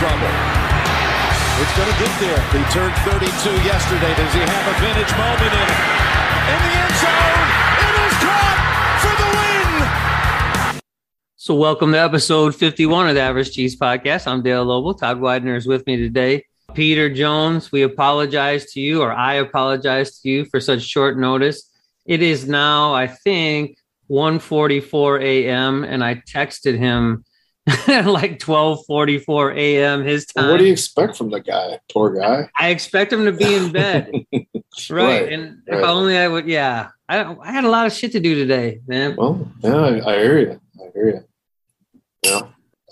Trouble. It's going to get there. He turned 32 yesterday. Does he have a vintage moment in it? In the end zone. It is caught for the win. So, welcome to episode 51 of the Average Cheese Podcast. I'm Dale Lobel. Todd Widener is with me today. Peter Jones, we apologize to you, or I apologize to you for such short notice. It is now, I think, 1:44 a.m. and I texted him like 12:44 a.m. his time. What do you expect from the guy? Poor guy. I expect him to be in bed. right. Right, And if right. only I would, yeah. I, I had a lot of shit to do today, man. Well, yeah, I, I hear you. I hear you. Yeah,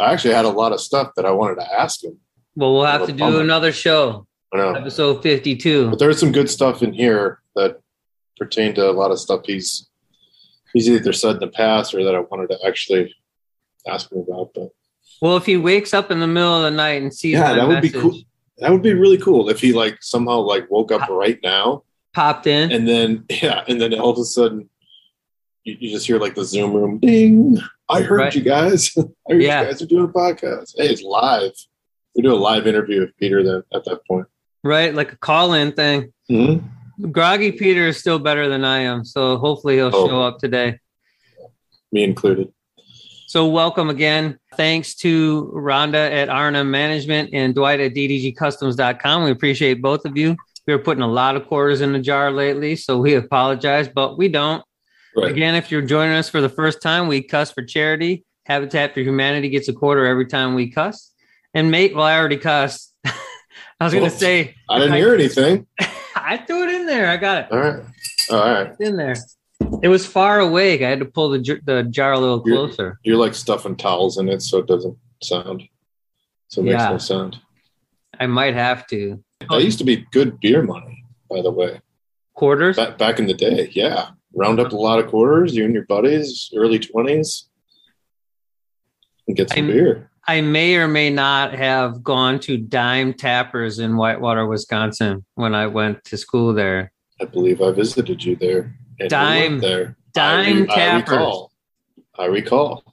I actually had a lot of stuff that I wanted to ask him. Well, we'll have to do bummer. another show, I know, episode 52. but there's some good stuff in here that pertain to a lot of stuff he's he's either said in the past or that I wanted to actually ask him about. But Well, if he wakes up in the middle of the night and sees Yeah, that would be cool. that would be really cool if he like somehow like woke up right now popped in, and then yeah, and then all of a sudden you, you just hear like the Zoom room ding. I heard Right. you guys. I heard Yeah. you guys are doing a podcast. Hey, it's live. We do a live interview with Peter then at that point. right? Like a call-in thing. Mm-hmm. Groggy Peter is still better than I am, so hopefully he'll Oh. show up today. Me included. So welcome again. Thanks to Rhonda at Arnhem Management and Dwight at ddgcustoms.com. We appreciate both of you. We were putting a lot of quarters in the jar lately, so we apologize, but we don't. Right. Again, if you're joining us for the first time, we cuss for charity. Habitat for Humanity gets a quarter every time we cuss. And mate, well, I already cussed. I was going to oh, say, I didn't hear anything. I threw it in there. I got it All right. All right. in there. It was far away. I had to pull the, j- the jar a little You're- closer. You're like stuffing towels in it so it doesn't sound. So it makes Yeah. no sound. I might have to. That used to be good beer money, by the way. Quarters? Back back in the day. Yeah. Round up a lot of quarters, you and your buddies, early twenties, and get some I'm- beer. I may or may not have gone to Dime Tappers in Whitewater, Wisconsin when I went to school there. I believe I visited you there. And Dime- there. Dime I, re- I Tappers. recall. I recall.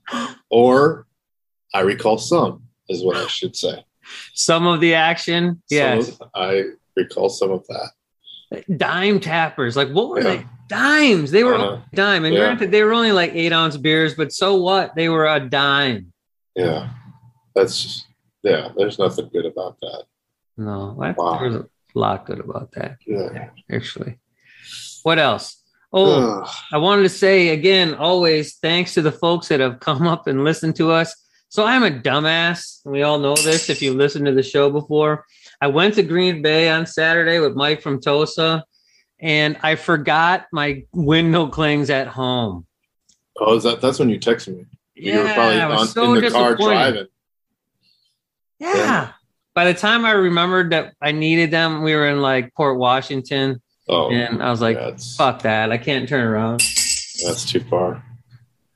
Or I recall some, is what I should say. Some of the action, yes. of- I recall some of that. Dime Tappers. Like, what were Yeah. they? Dimes. They were Uh-huh. dime. And Yeah. granted, they were only like eight ounce beers, but so what? They were a dime. Yeah. That's just, yeah, there's nothing good about that. No, I, Wow. there's a lot good about that, Yeah. actually. What else? Oh, Ugh. I wanted to say again, always thanks to the folks that have come up and listened to us. So I'm a dumbass. We all know this if you've listened to the show before. I went to Green Bay on Saturday with Mike from Tosa, and I forgot my window clings at home. oh, is that that's when you texted me? you were probably on, so in the car driving. Yeah. Yeah. By the time I remembered that I needed them, we were in like Port Washington, Oh, and I was like, that's, "Fuck that! I can't turn around." that's too far.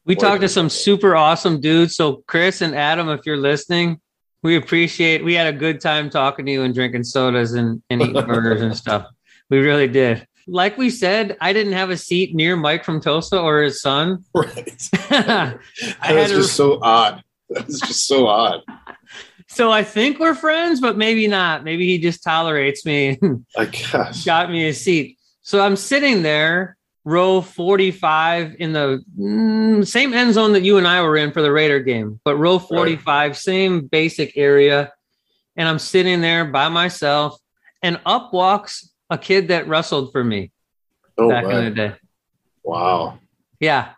We Boy. talked to some super awesome dudes. So Chris and Adam, if you're listening, we appreciate. We had a good time talking to you and drinking sodas and, and eating burgers and stuff. We really did. Like we said, I didn't have a seat near Mike from Tosa or his son. Right. That was just so odd. That's just so odd. So I think we're friends, but maybe not. Maybe he just tolerates me. I guess. got me a seat. So I'm sitting there, row 45 in the mm, same end zone that you and I were in for the Raider game, but row 45, same basic area. And I'm sitting there by myself, and up walks a kid that wrestled for me Oh, back wow. in the day. wow. Yeah.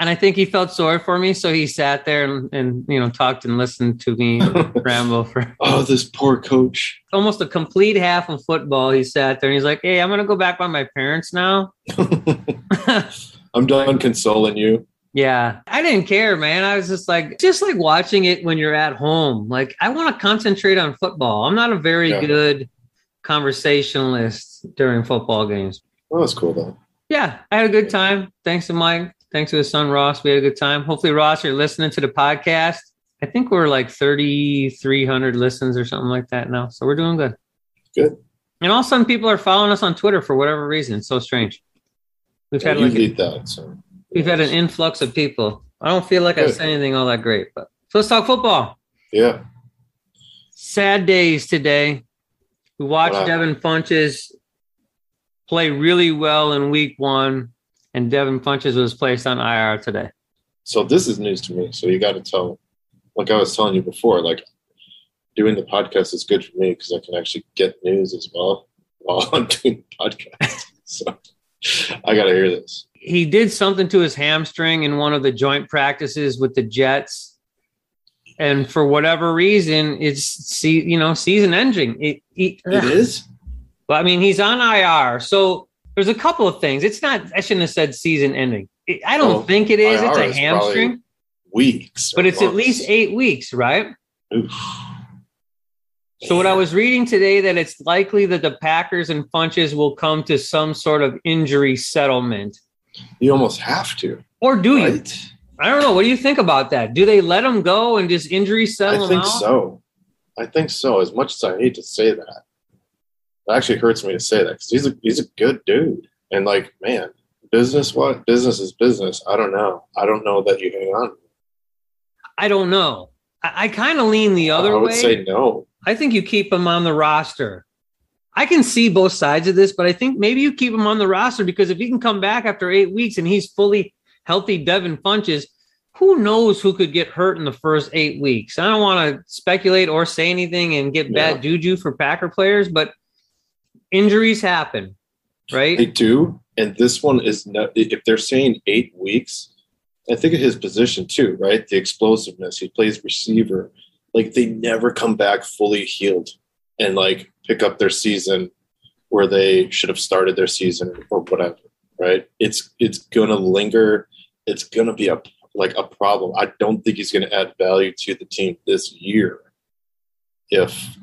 And I think he felt sorry for me, so he sat there and, and you know talked and listened to me ramble for Oh, this poor coach. almost a complete half of football. He sat there and he's like, "Hey, I'm gonna go back by my parents now." I'm done consoling you. Yeah, I didn't care, man. I was just like, just like watching it when you're at home. Like, I want to concentrate on football. I'm not a very Yeah. good conversationalist during football games. Well, that's cool though. Yeah, I had a good time. Thanks to Mike. Thanks to his son Ross. We had a good time. Hopefully, Ross, you're listening to the podcast. I think we're like 3,300 listens or something like that now. So we're doing good. Good. And all of a sudden, people are following us on Twitter for whatever reason. It's so strange. We've Yeah, had like a- that. So we've had an influx of people. I don't feel like I Good. say anything all that great, but so let's talk football. yeah. Sad days today. We watched Wow. Devin Funchess play really well in week one, and Devin Funchess was placed on IR today. So this is news to me. So you got to tell, like I was telling you before, like doing the podcast is good for me because I can actually get news as well while I'm doing the podcast. so I got to hear this. He did something to his hamstring in one of the joint practices with the Jets. And for whatever reason, it's see, you know, season ending. It, it, It is. Well, I mean, he's on IR. So there's a couple of things. It's not, I shouldn't have said season ending. It- I don't Oh, think it is. It's a hamstring, Weeks, but it's at least eight weeks, right? Oof. So what I was reading today that it's likely that the Packers and Funchess will come to some sort of injury settlement. You almost have to, Or do you? I don't know. What do you think about that? Do they let them go and just injury I settle him think so. I think so. As much as I hate to say that, it actually hurts me to say that because he's a he's a good dude, and like man, business what business is business. I don't know. I don't know that you hang on. I don't know. I, I kind of lean the other way. I would way. say no. I think you keep him on the roster. I can see both sides of this, but I think maybe you keep him on the roster because if he can come back after eight weeks and he's fully healthy, Devin Funchess, who knows who could get hurt in the first eight weeks? I don't want to speculate or say anything and get bad juju for Packer players, but injuries happen, right? They do, and this one is not. If they're saying eight weeks, I think of his position too, right? The explosiveness. He plays receiver. Like they never come back fully healed and like pick up their season where they should have started their season or whatever, right? It's it's gonna linger. It's gonna be a like a problem. I don't think he's gonna add value to the team this year if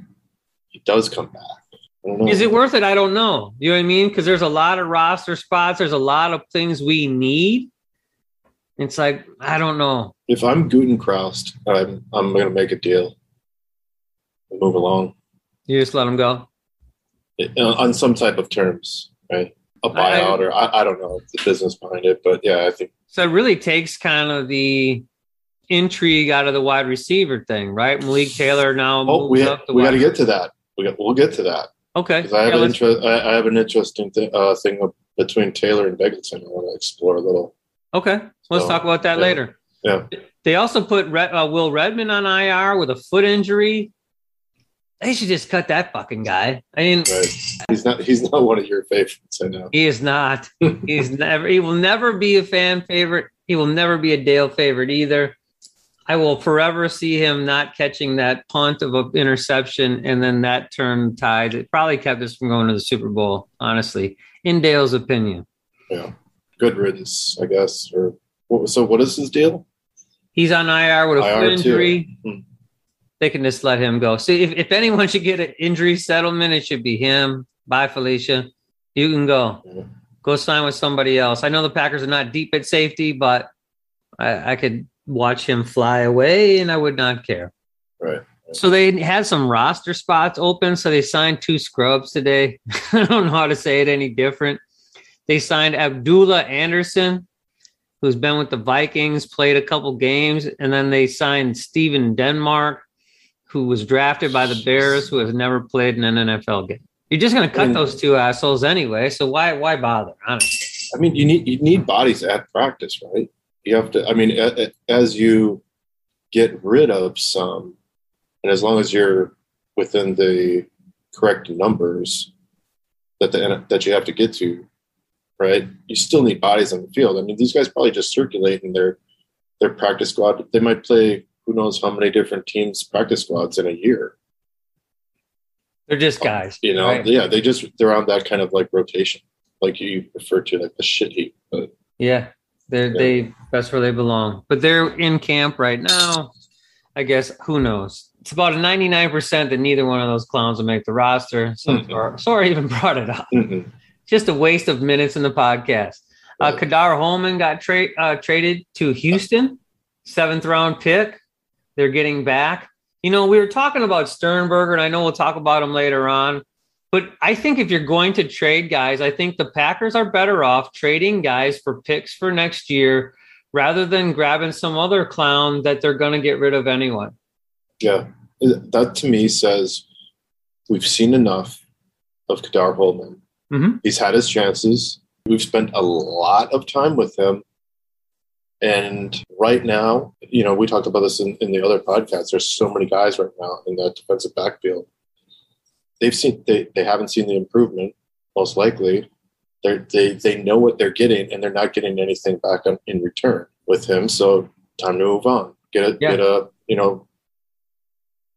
he does come back. I know. Is it worth it? I don't know. You know what I mean? Because there's a lot of roster spots. There's a lot of things we need. It's like I don't know. if I'm Gutekunst, I'm I'm gonna make a deal and move along You just let him go. It- on some type of terms, right? A buyout, or I, I don't know the business behind it, but yeah, I think So it really takes kind of the intrigue out of the wide receiver thing, right? Malik Taylor now oh, moves we up the we got to get to that. We got we'll get to that okay. because I have Yeah, an interest. I, I have an interesting th- uh, thing between Taylor and Begelton. I want to explore a little. okay, let's So, talk about that yeah. later. Yeah. They also put Red, uh, Will Redmond on IR with a foot injury. They should just cut that fucking guy. I mean, Right? He's not he's not one of your favorites. I know. he is not. He's never. He will never be a fan favorite. He will never be a Dale favorite either. I will forever see him not catching that punt of an interception and then that turned tide. It probably kept us from going to the Super Bowl, honestly, in Dale's opinion. Yeah, good riddance, I guess. Or what, so, what is his deal? He's on IR with a IR foot injury. Hmm. They can just let him go. See, if, if anyone should get an injury settlement, it should be him. Bye, Felicia. You can go. Yeah. Go sign with somebody else. I know the Packers are not deep at safety, but I, I could watch him fly away and I would not care. Right. So they had some roster spots open. So they signed two scrubs today. I don't know how to say it any different. They signed Abdullah Anderson, who's been with the Vikings, played a couple games, and then they signed Stephen Denmark, who was drafted by the Bears, who has never played in an NFL game. You're just going to cut And- those two assholes anyway, so why why bother? Honestly, I mean, you need you need bodies at practice, right? You have to. I mean, a, a- as you get rid of some, and as long as you're within the correct numbers that the that you have to get to, right? You still need bodies on the field. I mean, these guys probably just circulate in their their practice squad. They might play who knows how many different teams practice squads in a year. They're just um, guys. You know, right? yeah, they just they're on that kind of like rotation, like you refer to like the shit heap. But Yeah, they're Yeah. they that's where they belong. But they're in camp right now. I guess who knows? It's about a ninety nine percent that neither one of those clowns will make the roster. So Mhm. sorry, sorry I even brought it up. mhm. Just a waste of minutes in the podcast. Uh, Ka'dar Hollman got tra- uh, traded to Houston, seventh round pick. They're getting back. You know, we were talking about Sternberger, and I know we'll talk about him later on. But I think if you're going to trade guys, I think the Packers are better off trading guys for picks for next year rather than grabbing some other clown that they're going to get rid of anyway. yeah, that to me says we've seen enough of Ka'dar Hollman. Mhm. He's had his chances. We've spent a lot of time with him. And right now, you know, we talked about this in, in the other podcasts. There's so many guys right now in that defensive backfield. They've seen they, they haven't seen the improvement, most likely. They they they know what they're getting and they're not getting anything back on, in return with him. So time to move on. Get a Yeah. get a you know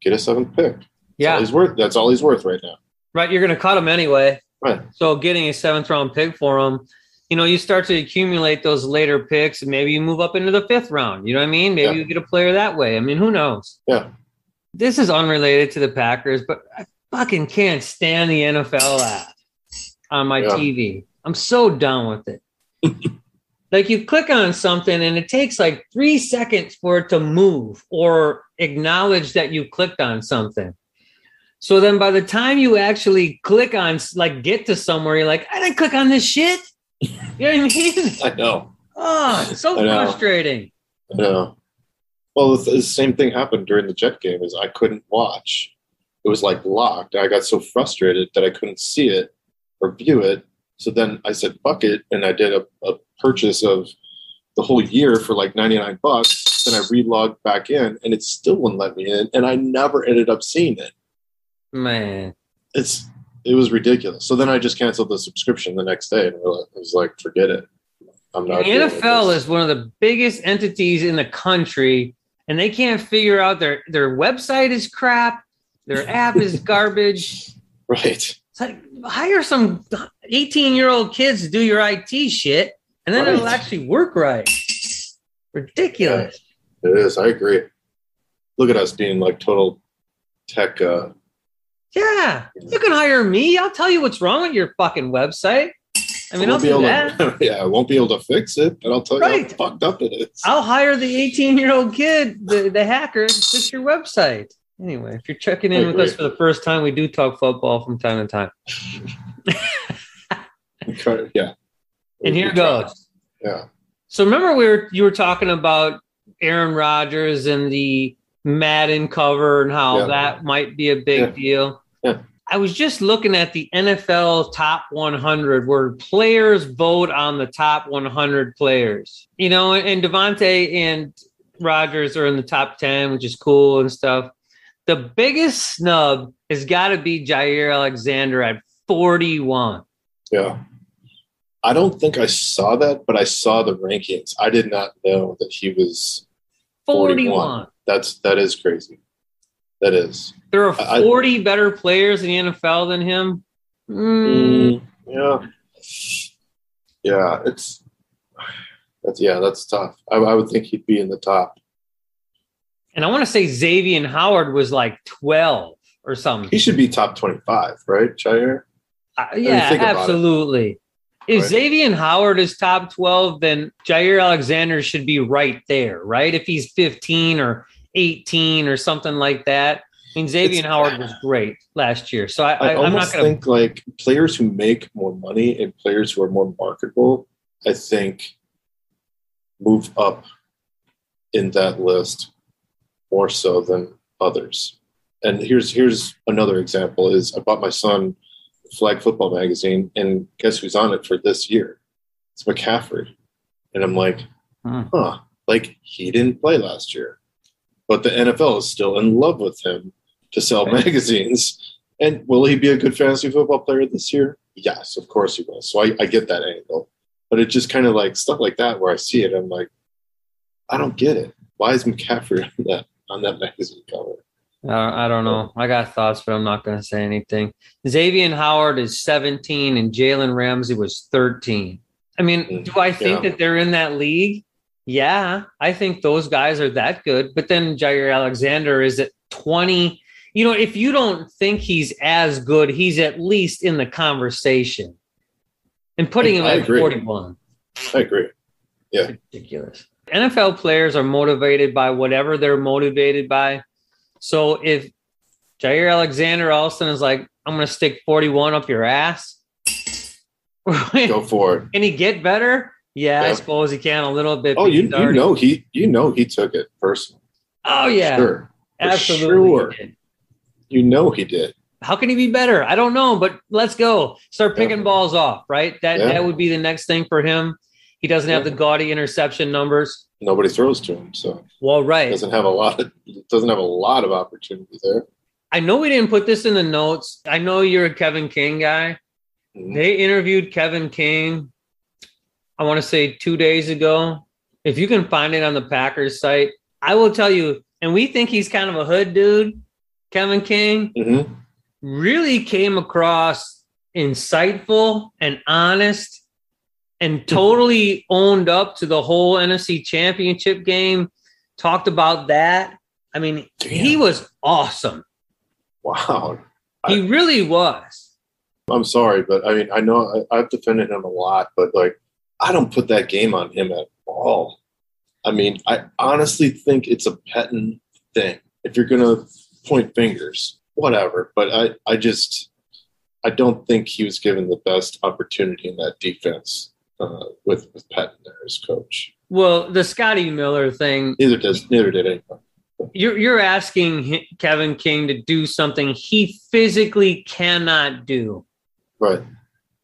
get a seventh pick. That's all Yeah, he's worth. That's all he's worth right now. right. You're going to cut him anyway. Right. So getting a seventh round pick for him, you know, you start to accumulate those later picks, and maybe you move up into the fifth round. You know what I mean? Maybe Yeah. you get a player that way. I mean, who knows? Yeah. This is unrelated to the Packers, but I fucking can't stand the NFL app on my Yeah. TV. I'm so done with it. like you click on something and it takes like three seconds for it to move or acknowledge that you clicked on something. So then by the time you actually click on, like, get to somewhere, you're like, I didn't click on this shit. You know what I mean? I know. Oh, so I know. frustrating. I know. Well, the, the same thing happened during the Jet game. Is I couldn't watch. It was like locked. I got so frustrated that I couldn't see it or view it. So then I said, "Fuck it," and I did a, a purchase of the whole year for like ninety nine bucks. Then I relogged back in, and it still wouldn't let me in, and I never ended up seeing it. Man. It's it was ridiculous. So then I just canceled the subscription the next day, and I was like, "Forget it." I'm not. with NFL is one of the biggest entities in the country, and they can't figure out their their website is crap, their app is garbage. right. It's like hire some 18 year old kids to do your IT shit, and then it'll actually work right. Ridiculous. It is. I agree. Look at us being like total tech. Uh, Yeah, you can hire me. I'll tell you what's wrong with your fucking website. I mean, I'll won't be do able that. To, yeah, I won't be able to fix it, but I'll tell you Right. how fucked up it is. I'll hire the 18 year old kid, the, the hacker, to fix your website. Anyway, if you're checking in with us for the first time, we do talk football from time to time. yeah. And here goes. Yeah. So remember, we were you were talking about Aaron Rodgers and the Madden cover and how Yeah. that might be a big Yeah. deal. Yeah. I was just looking at the NFL top 100 where players vote on the top 100 players. You know, and Davante and Rodgers are in the top 10, which is cool and stuff. The biggest snub has got to be Jaire Alexander at 41. Yeah. I don't think I saw that, but I saw the rankings. I did not know that he was 41. 41. That's that is crazy. That is. There are I- 40 better players in the NFL than him. Mm, Mm, yeah. Yeah, it's that's yeah, that's tough. I, I would think he'd be in the top. And I want to say Xavier Howard was like 12 or something. He should be top twenty-five, right, Jair? Uh, yeah, about it. absolutely. If Right. Xavier Howard is top 12, then Jaire Alexander should be right there, right? If he's 15 or 18 or something like that. I mean, Xavier It's- Howard was great last year. So I, I, I, I'm not almost to. think like players who make more money and players who are more marketable, I think, move up in that list more so than others. And here's here's another example: is I bought my son Flag Football magazine, and guess who's on it for this year? It's McCaffrey, and I'm like, Hmm. huh, like he didn't play last year, but the NFL is still in love with him to sell magazines. And will he be a good fantasy football player this year? Yes, of course he will. So I, I get that angle. But it just kind of like stuff like that where I see it, I'm like, I don't get it. Why is McCaffrey on that on that magazine cover? I I don't know. I got thoughts, but I'm not going to say anything. Xavier Howard is 17 and Jalen Ramsey was 13. I mean, Mm, do I think yeah. that they're in that league? Yeah, I think those guys are that good. But then Jaire Alexander is at 20. You know, if you don't think he's as good, he's at least in the conversation. And putting him I at agree. 41 I agree. Yeah. Ridiculous. NFL players are motivated by whatever they're motivated by. So if Jaire Alexander all of a sudden is like, I'm going to stick 41 up your ass, Go for it. can he get better? Yeah, I suppose he can a little bit. Oh, you you know he you know he took it personally. Oh, yeah. Sure. Absolutely. sure. You know he did. How can he be better? I don't know, but let's go. Start picking Yeah. balls off, right? That Yeah. that would be the next thing for him. He doesn't have the gaudy interception numbers. Nobody throws to him, so Well, right. doesn't have a lot of doesn't have a lot of opportunity there. I know we didn't put this in the notes. I know you're a Kevin King guy. Mhm. They interviewed Kevin King, I want to say two days ago. If you can find it on the Packers site, I will tell you, and we think he's kind of a hood dude, Kevin King Mhm. really came across insightful and honest and hmm. totally owned up to the whole NFC championship game, talked about that. I mean, he was awesome. Wow. He really was. I'm sorry, but I mean I know I, I've defended him a lot, but like I don't put that game on him at all. I mean, I honestly think it's a petting thing. If you're gonna point fingers, whatever. But I, I just I don't think he was given the best opportunity in that defense uh, with with Pettine there as coach. Well, the Scotty Miller thing, Neither does neither did anyone. you're, you're asking Kevin King to do something he physically cannot do. Right.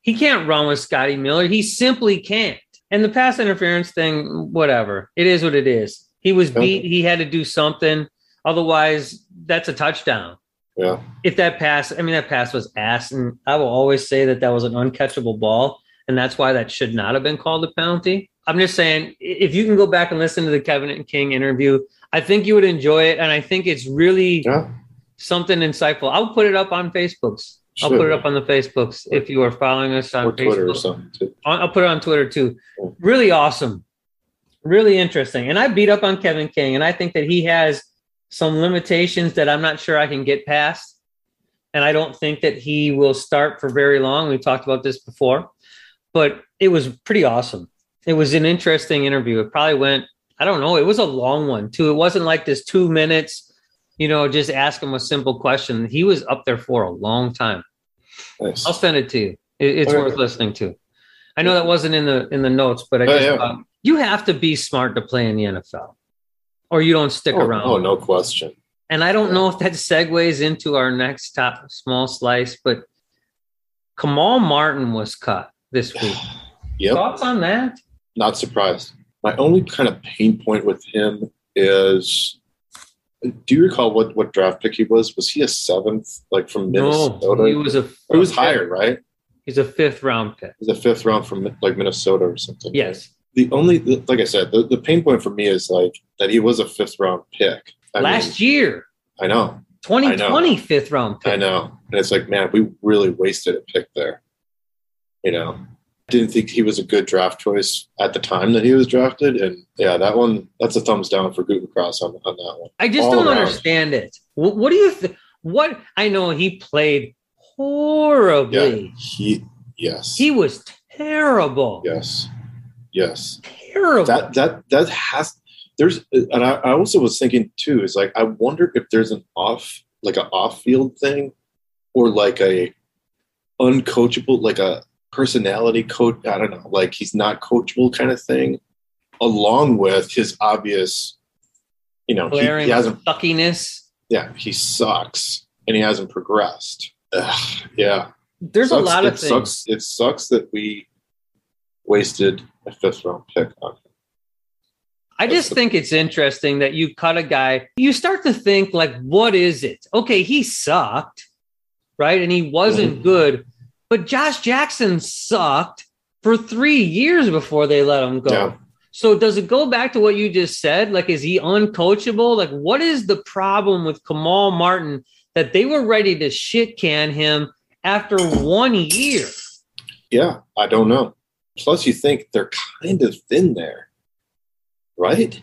He can't run with Scotty Miller. He simply can't. And the pass interference thing, whatever. It is what it is. He was beat. He had to do something. Otherwise, that's a touchdown. Yeah. If that pass, I mean, that pass was ass. And I will always say that that was an uncatchable ball. And that's why that should not have been called a penalty. I'm just saying, if you can go back and listen to the Kevin King interview, I think you would enjoy it. And I think it's really Yeah. something insightful. I'll put it up on Facebooks. I'll put it up on the Facebooks if you are following us on Or Twitter or something too. I'll I'll put it on Twitter too. Really awesome. Really interesting. And I beat up on Kevin King, and I think that he has some limitations that I'm not sure I can get past. And I don't think that he will start for very long. We talked about this before, but it was pretty awesome. It was an interesting interview. It probably went, I don't know, it was a long one too. It wasn't like this two minutes, you know, just ask him a simple question. He was up there for a long time. Nice. I'll send it to you. It, it's Okay. worth listening to. I know that wasn't in the in the notes, but I Oh, just yeah. thought you have to be smart to play in the NFL, or you don't stick Oh, around. oh, no question. And I don't know if that segues into our next top small slice, but Kamal Martin was cut this week. Yep. Thoughts on that? not surprised. My only kind of pain point with him is do you recall what, what draft pick he was? Was he a seventh, like from Minnesota? No, he was a. He was higher, right? He's a fifth round pick. He was a fifth round from like Minnesota or something. Yes. The only, like I said, the, the pain point for me is like that he was a fifth round pick. I Last mean, year, I know, 2020 fifth round pick. I know, and it's like, man, we really wasted a pick there. You know, didn't think he was a good draft choice at the time that he was drafted, and yeah, that one, that's a thumbs down for Gutekunst on on that one. I just all don't around. understand it. What, what do you think? What I know he played Yeah, horribly. he, yes, He was terrible. yes, yes. Terrible. That that that has there's, and I, I also was thinking too is like I wonder if there's an off like an off field thing, or like a uncoachable like a personality coach. I don't know, like he's not coachable kind of thing, along with his obvious, you know, he, he hasn't suckiness. yeah, he sucks and he hasn't progressed. Ugh, yeah, There's a lot of it things. Sucks, it sucks that we wasted a fifth round pick on him. I just think it's interesting that you cut a guy. You start to think like, what is it? Okay, he sucked, right? And he wasn't Mm-hmm. good, But Josh Jackson sucked for three years before they let him go. Yeah. So does it go back to what you just said? Like, is he uncoachable? Like, what is the problem with Kamal Martin that they were ready to shit can him after one year? Yeah, I don't know. Plus, you think they're kind of thin there, right?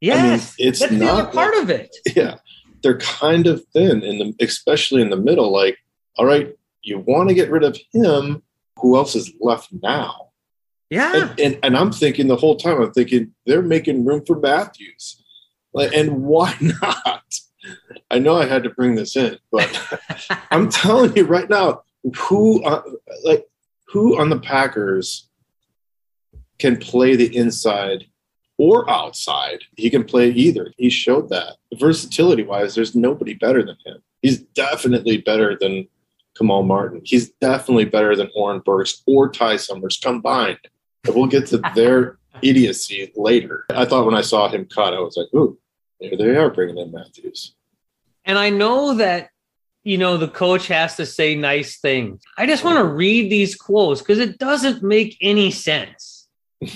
Yes, it's that's the not other part of it. Yeah, they're kind of thin in the, especially in the middle. Like, all right, you want to get rid of him. Who else is left now? Yeah, And, and and I'm thinking the whole time, I'm thinking they're making room for Matthews, like, and why not? I know I had to bring this in, but I'm telling you right now, who uh, like who on the Packers can play the inside or outside? He can play either. He showed that versatility wise. There's nobody better than him. He's definitely better than Kamal Martin. He's definitely better than Oren Burks or Ty Summers combined. And we'll get to their idiocy later. I thought when I saw him cut, I was like, ooh, there they are bringing in Matthews. and I know that you know the coach has to say nice things. I just want to read these quotes because it doesn't make any sense.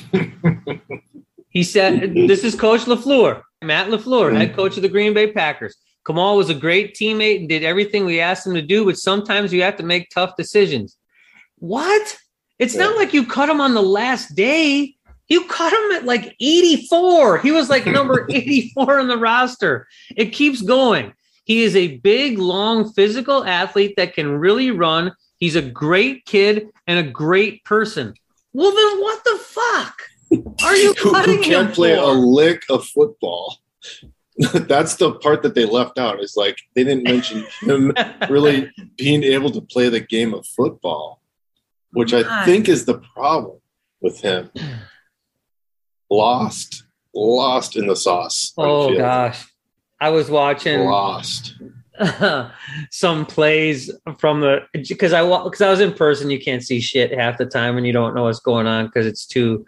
He said, "This is Coach Lafleur, Matt Lafleur, head coach of the Green Bay Packers. Kamal was a great teammate and did everything we asked him to do, but sometimes you have to make tough decisions." What? It's not like you cut him on the last day. You cut him at like 84. He was like number 84 on the roster. It keeps going. He is a big, long, physical athlete that can really run. He's a great kid and a great person. Well, then what the fuck are you who, who can't him play for? a lick of football. That's the part that they left out. Is like they didn't mention him really being able to play the game of football, which I think is the problem with him. Lost, lost in the sauce. the oh gosh, I was watching lost. some plays from the because I because I was in person. You can't see shit half the time, and you don't know what's going on because it's too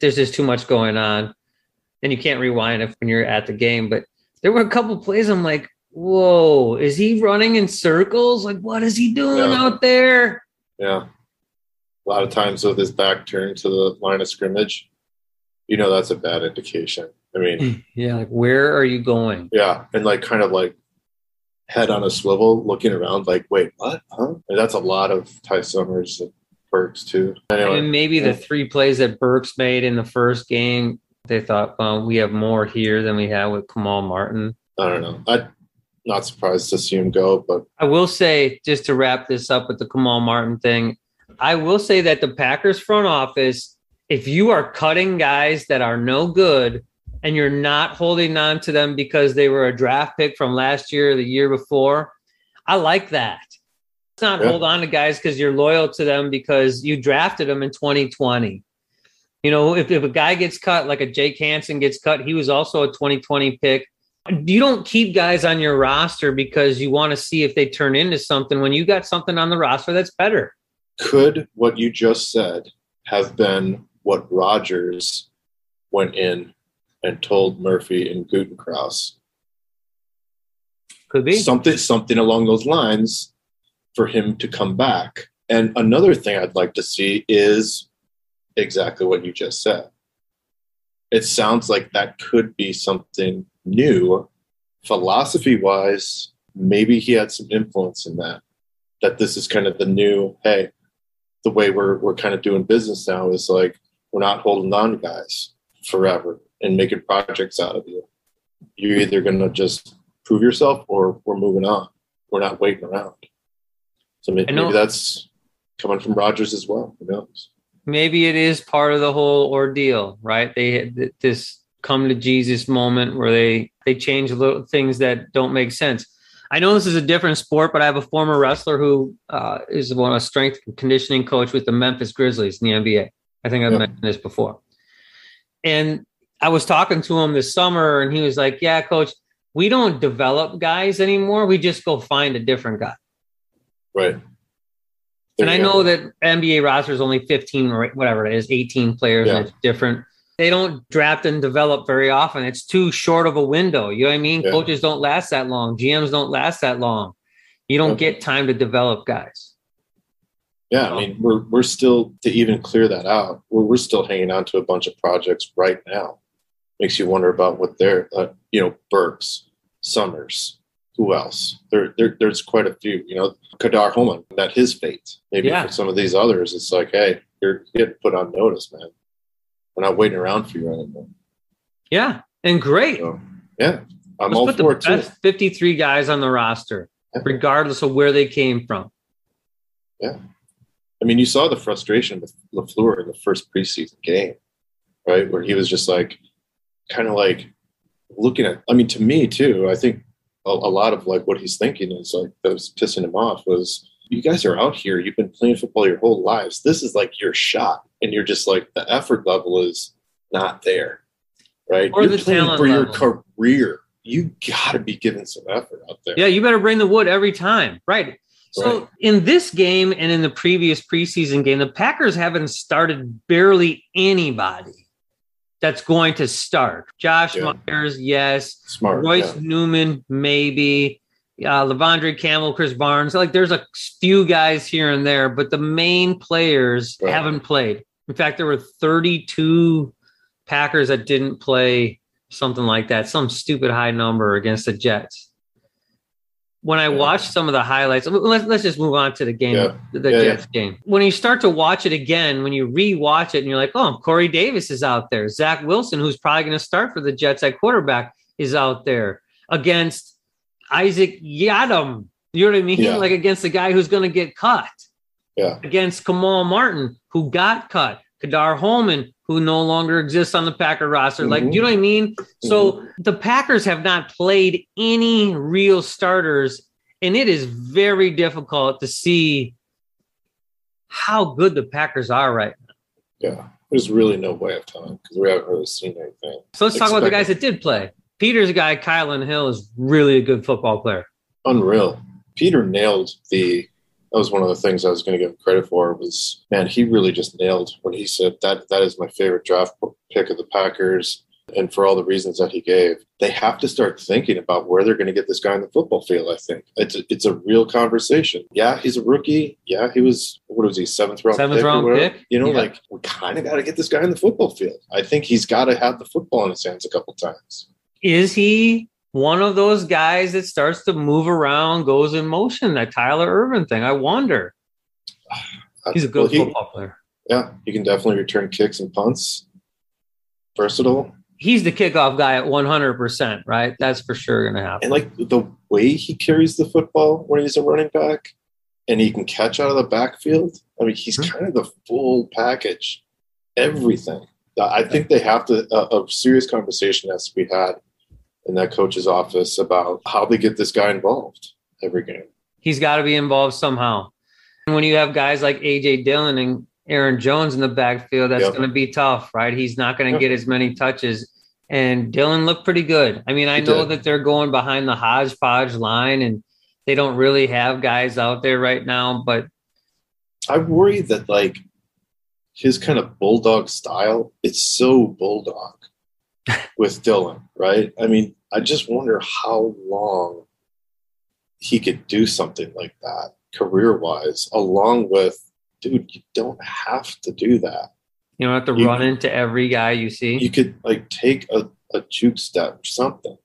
there's just too much going on, and you can't rewind it when you're at the game. But there were a couple plays. I'm like, whoa, is he running in circles? Like, what is he doing Yeah. out there? Yeah, a lot of times with his back turned to the line of scrimmage, you know that's a bad indication. I mean, hmm. Yeah, like where are you going? Yeah, and like kind of like head on a swivel, looking around, like, wait, what? Huh? And that's a lot of Ty Summers and Burks too. Anyway, And maybe the three plays that Burks made in the first game, they thought, well, we have more here than we have with Kamal Martin. I don't know. I'm not surprised to see him go, but I will say, just to wrap this up with the Kamal Martin thing, I will say that the Packers front office, if you are cutting guys that are no good and you're not holding on to them because they were a draft pick from last year or the year before, I like that. Let's not Yeah. hold on to guys because you're loyal to them because you drafted them in 2020. You know, if, if a guy gets cut, like a Jake Hanson gets cut, he was also a 2020 pick you don't keep guys on your roster because you want to see if they turn into something when you got something on the roster that's better. could what you just said have been what Rodgers went in and told Murphy and Gutekunst? Could be. something something along those lines for him to come back. And another thing I'd like to see is exactly what you just said. It sounds like that could be something new, philosophy wise. Maybe he had some influence in that. That this is kind of the new, hey, the way we're we're kind of doing business now is like we're not holding on to guys forever and making projects out of you. You're either gonna just prove yourself or we're moving on. We're not waiting around. So maybe, maybe that's coming from Rodgers as well. Who knows? Maybe it is part of the whole ordeal, right? They had this come to Jesus moment where they they change little things that don't make sense. I know this is a different sport, but I have a former wrestler who uh, is one a strength and conditioning coach with the Memphis Grizzlies in the NBA. I think I've Yeah. mentioned this before. And I was talking to him this summer, and he was like, "Yeah, coach, we don't develop guys anymore. We just go find a different guy." Right. And I know that NBA roster is only 15 or whatever it is, 18 players, and it's different. They don't draft and develop very often. It's too short of a window. You know what I mean? Yeah. Coaches don't last that long. GMs don't last that long. You don't Okay. get time to develop guys. Yeah, I mean, we're we're still to even clear that out. We're we're still hanging on to a bunch of projects right now. Makes you wonder about what they're, uh, you know, Burks, Summers, who else? There, there, there's quite a few. You know, Ka'dar Hollman, that his fate. Maybe Yeah. for some of these others, it's like, hey, you're getting put on notice, man. We're not waiting around for you anymore. Yeah, and great. So, yeah, I'm Let's all put the for it too. 53 guys on the roster, regardless of where they came from. Yeah, I mean, you saw the frustration with Lafleur in the first preseason game, right? Where he was just like, kind of like looking at. I mean, to me too, I think a, a lot of like what he's thinking is like that was pissing him off was, you guys are out here, you've been playing football your whole lives. This is like your shot, and you're just like the effort level is not there, right? Or you're the playing talent for your career. You got to be giving some effort out there. Yeah, you better bring the wood every time. Right. So Right. in this game and in the previous preseason game, the Packers haven't started barely anybody that's going to start. Josh Yeah. Myers, yes. Smart. Royce yeah. Newman, maybe. Uh, De'Vondre Campbell, Krys Barnes. Like there's a few guys here and there, but the main players Right. haven't played. In fact, there were 32 Packers that didn't play something like that, some stupid high number against the Jets. When I Yeah. watched some of the highlights, let's, let's just move on to the game, Yeah. the Yeah, Jets game. When you start to watch it again, when you re-watch it and you're like, oh, Corey Davis is out there. Zach Wilson, who's probably going to start for the Jets at quarterback, is out there against Isaac Yiadom. You know what I mean? Yeah. Like against the guy who's going to get cut. Yeah. Against Kamal Martin, who got cut. Ka'dar Hollman, who no longer exists on the Packer roster. Like, Mhm. you know what I mean? So the Packers have not played any real starters, and it is very difficult to see how good the Packers are right now. Yeah. There's really no way of telling because we haven't really seen anything. So let's talk about the guys that did play. Peter's guy, Kylin Hill, is really a good football player. Unreal. Peter nailed the. That was one of the things I was going to give him credit for. Was man, he really just nailed when he said that that is my favorite draft pick of the Packers, and for all the reasons that he gave, they have to start thinking about where they're going to get this guy in the football field. I think it's a, it's a real conversation. Yeah, he's a rookie. Yeah, he was what was he seventh round Seventh pick round whatever. pick? You know, Yeah. like we kind of got to get this guy in the football field. I think he's got to have the football in his hands a couple times. Is he one of those guys that starts to move around, goes in motion? That Tyler Ervin thing. I wonder. He's a good Well, he- football player. Yeah, he can definitely return kicks and punts. Versatile. He's the kickoff guy at 100%, right? That's for sure going to happen. And like the way he carries the football when he's a running back and he can catch out of the backfield. I mean, he's Mhm. kind of the full package, everything. I think they have to, a, a serious conversation has to be had in that coach's office about how they get this guy involved every game. He's got to be involved somehow. And when you have guys like AJ Dillon and Aaron Jones in the backfield, that's Yep. going to be tough, right? He's not going to Yep. get as many touches. And Dillon looked pretty good. I mean, I He know did. that they're going behind the hodgepodge line and they don't really have guys out there right now, but I worry that like his kind of bulldog style, it's so bulldog with Dillon, right? I mean, I just wonder how long he could do something like that career wise, along with, dude, you don't have to do that. you don't have to You- run into every guy you see. You could like take a, a juke step or something,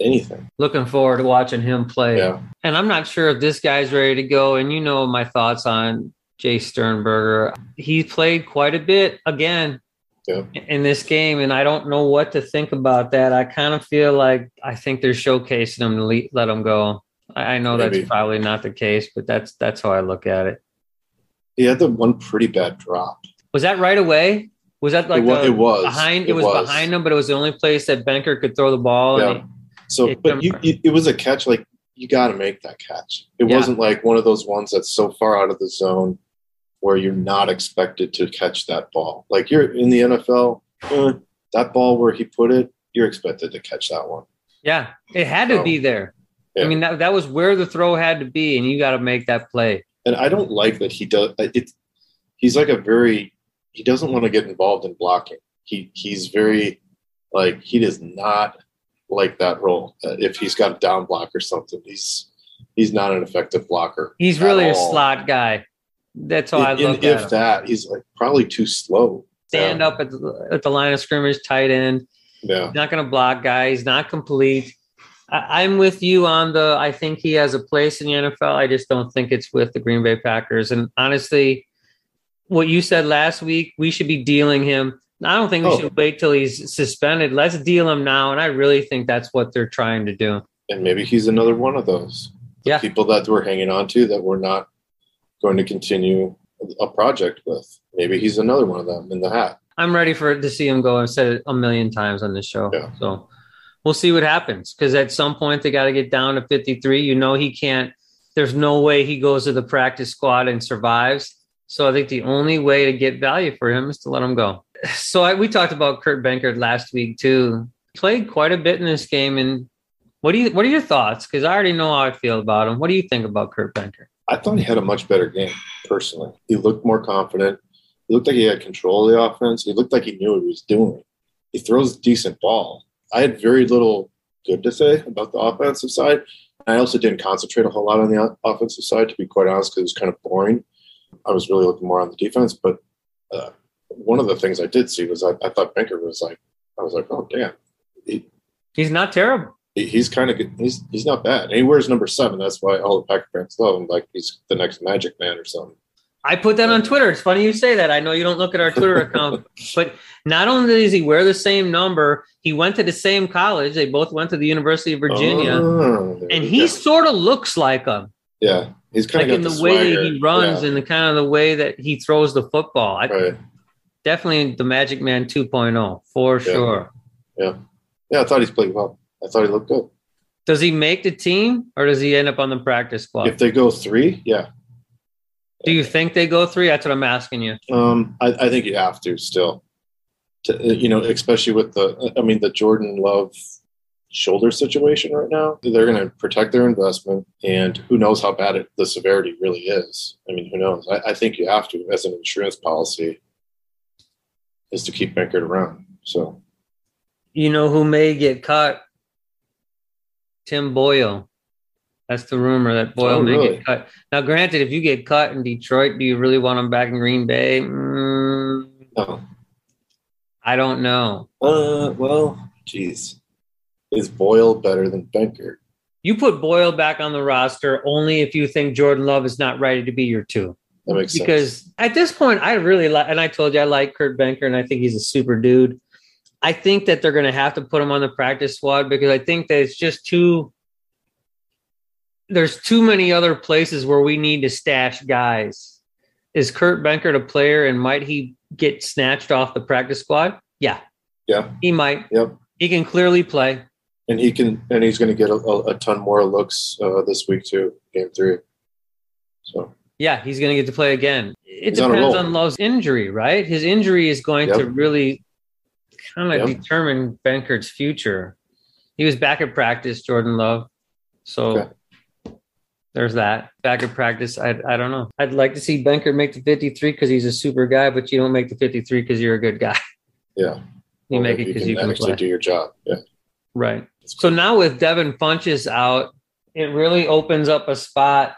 anything. Looking forward to watching him play. Yeah. And I'm not sure if this guy's ready to go. And you know my thoughts on Jay Sternberger. He played quite a bit again Yeah. in this game, and I don't know what to think about that. I kind of feel like I think they're showcasing them to le- let them go. I I know Maybe. that's probably not the case, but that's that's how I look at it. He had the one pretty bad drop. Was that right away? Was that like it, wa- the- it was behind? It, was, behind him, but it was the only place that Benkert could throw the ball. Yeah. And he- So, It- but you, you, it was a catch. Like you got to make that catch. It Yeah. wasn't like one of those ones that's so far out of the zone where you're not expected to catch that ball. Like you're in the NFL, eh, that ball where he put it, you're expected to catch that one. yeah, it had to be there. I mean, that, that was where the throw had to be, and you got to make that play. And I don't like that he does. It, he's like a very. He doesn't want to get involved in blocking. He he's very like he does not like that role. Uh, if he's got a down block or something, he's he's not an effective blocker. He's really a slot guy. That's how I look in- at if him. that, he's like probably too slow. Stand Yeah. up at the, at the line of scrimmage, tight end. Yeah. He's not going to block guys. Not complete. I, I'm with you on the. I think he has a place in the NFL. I just don't think it's with the Green Bay Packers. And honestly, what you said last week, we should be dealing him. I don't think we Oh. should wait till he's suspended. Let's deal him now. And I really think that's what they're trying to do. And maybe he's another one of those. Yeah. People that we're hanging on to that we're not going to continue a project with. Maybe he's another one of them in the hat. I'm ready for to see him go. I've said it a million times on this show. Yeah. So we'll see what happens. Because at some point they got to get down to 53. You know he can't. There's no way he goes to the practice squad and survives. So I think the only way to get value for him is to let him go. So I, we talked about Kurt Benkert last week too. Played quite a bit in this game. And what do you? What are your thoughts? Because I already know how I feel about him. What do you think about Kurt Benkert? I thought he had a much better game, personally. He looked more confident. He looked like he had control of the offense. He looked like he knew what he was doing. He throws a decent ball. I had very little good to say about the offensive side. I also didn't concentrate a whole lot on the offensive side, to be quite honest, because it was kind of boring. I was really looking more on the defense. But uh, one of the things I did see was I, I thought Benkert was like, I was like, oh, damn. He, He's not terrible. He- he's kind of good. He's, he's not bad. And he wears number seven. That's why all the Packer fans love him. Like he's the next Magic Man or something. I put that on Twitter. It's funny you say that. I know you don't look at our Twitter account, but not only does he wear the same number, he went to the same college. They both went to the University of Virginia, Oh, and he go. sort of looks like him, yeah, he's kind like of in the, way that he runs and the kind of the way that he throws the football. I, right. Definitely the Magic Man 2.0 for Yeah. sure. Yeah, yeah, I thought he's played well. I thought he looked good. Does he make the team or does he end up on the practice squad? If they go three, yeah, Do you think they go three? That's what I'm asking you. um, I, I think you have to still, to, you know, especially with the, I mean, the Jordan Love shoulder situation right now. They're going to protect their investment, and who knows how bad it, the severity really is. I mean, who knows? I, I think you have to, as an insurance policy, is to keep Benkert around. So You know who may get cut? Tim Boyle. That's the rumor that Boyle Oh, may really? get cut. Now, granted, if you get cut in Detroit, do you really want him back in Green Bay? Mm, no. I don't know. Uh, well, geez, is Boyle better than Benkert? You put Boyle back on the roster only if you think Jordan Love is not ready to be your two. That makes sense. Because at this point, I really like, and I told you I like Kurt Benkert, and I think he's a super dude. I think that they're going to have to put him on the practice squad because I think that it's just too. There's too many other places where we need to stash guys. Is Kurt Benkert a player, and might he get snatched off the practice squad? Yeah, Yeah. he might. Yep. He can clearly play. And he can, and he's going to get a, a, ton more looks uh, this week too, game three. So Yeah, he's going to get to play again. It He's depends on Love's injury, right? His injury is going to really kind of Yep. determine Benkert's future. He was back at practice, Jordan Love. So Okay. there's that. Back at practice, I, I don't know. I'd like to see Benkert make the 53 because he's a super guy, but you don't make the 53 because you're a good guy. yeah, You Or make it because you can actually play. do your job. Yeah, Right. So now with Devin Funchess out, it really opens up a spot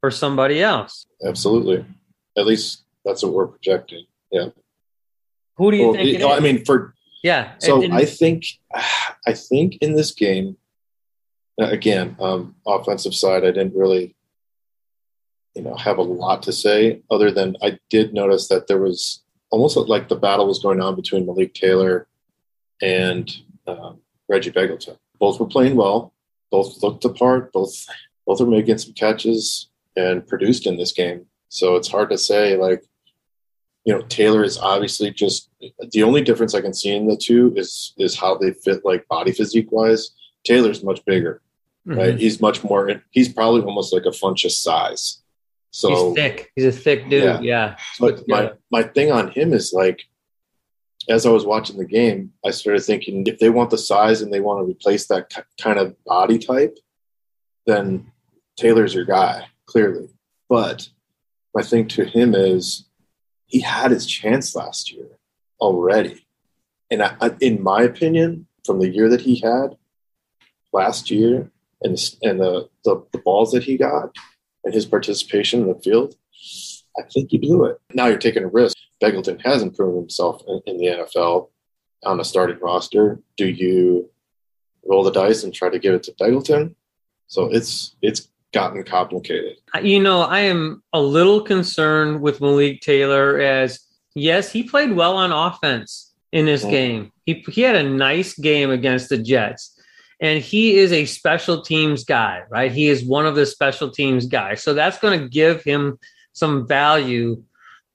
for somebody else. absolutely. At least that's what we're projecting. Yeah. Who do you Well, think? it I mean, for yeah. So I think, I think in this game, again, um, offensive side, I didn't really, you know, have a lot to say other than I did notice that there was almost like the battle was going on between Malik Taylor and um, Reggie Begelton. Both were playing well. Both looked the part. Both both are making some catches and produced in this game. So it's hard to say like you know Taylor is obviously just the only difference I can see in the two is is how they fit like body physique wise. Taylor's much bigger, right? Mhm. He's much more. He's probably almost like a Funchess size. So, he's thick. He's a thick dude. Yeah. Yeah. but my my thing on him is like, as I was watching the game, I started thinking if they want the size and they want to replace that ki- kind of body type, then Taylor's your guy clearly. But my thing to him is he had his chance last year already, and I, I, in my opinion, from the year that he had last year and and the, the the balls that he got and his participation in the field, I think he blew it. Now you're taking a risk. Begelton hasn't proven himself in, in the NFL on a starting roster. Do you roll the dice and try to give it to Begelton? So it's it's gotten complicated. You know, I am a little concerned with Malik Taylor as yes, he played well on offense in this Mhm. game. He he had a nice game against the Jets. And he is a special teams guy, right? He is one of the special teams guys. So that's going to give him some value.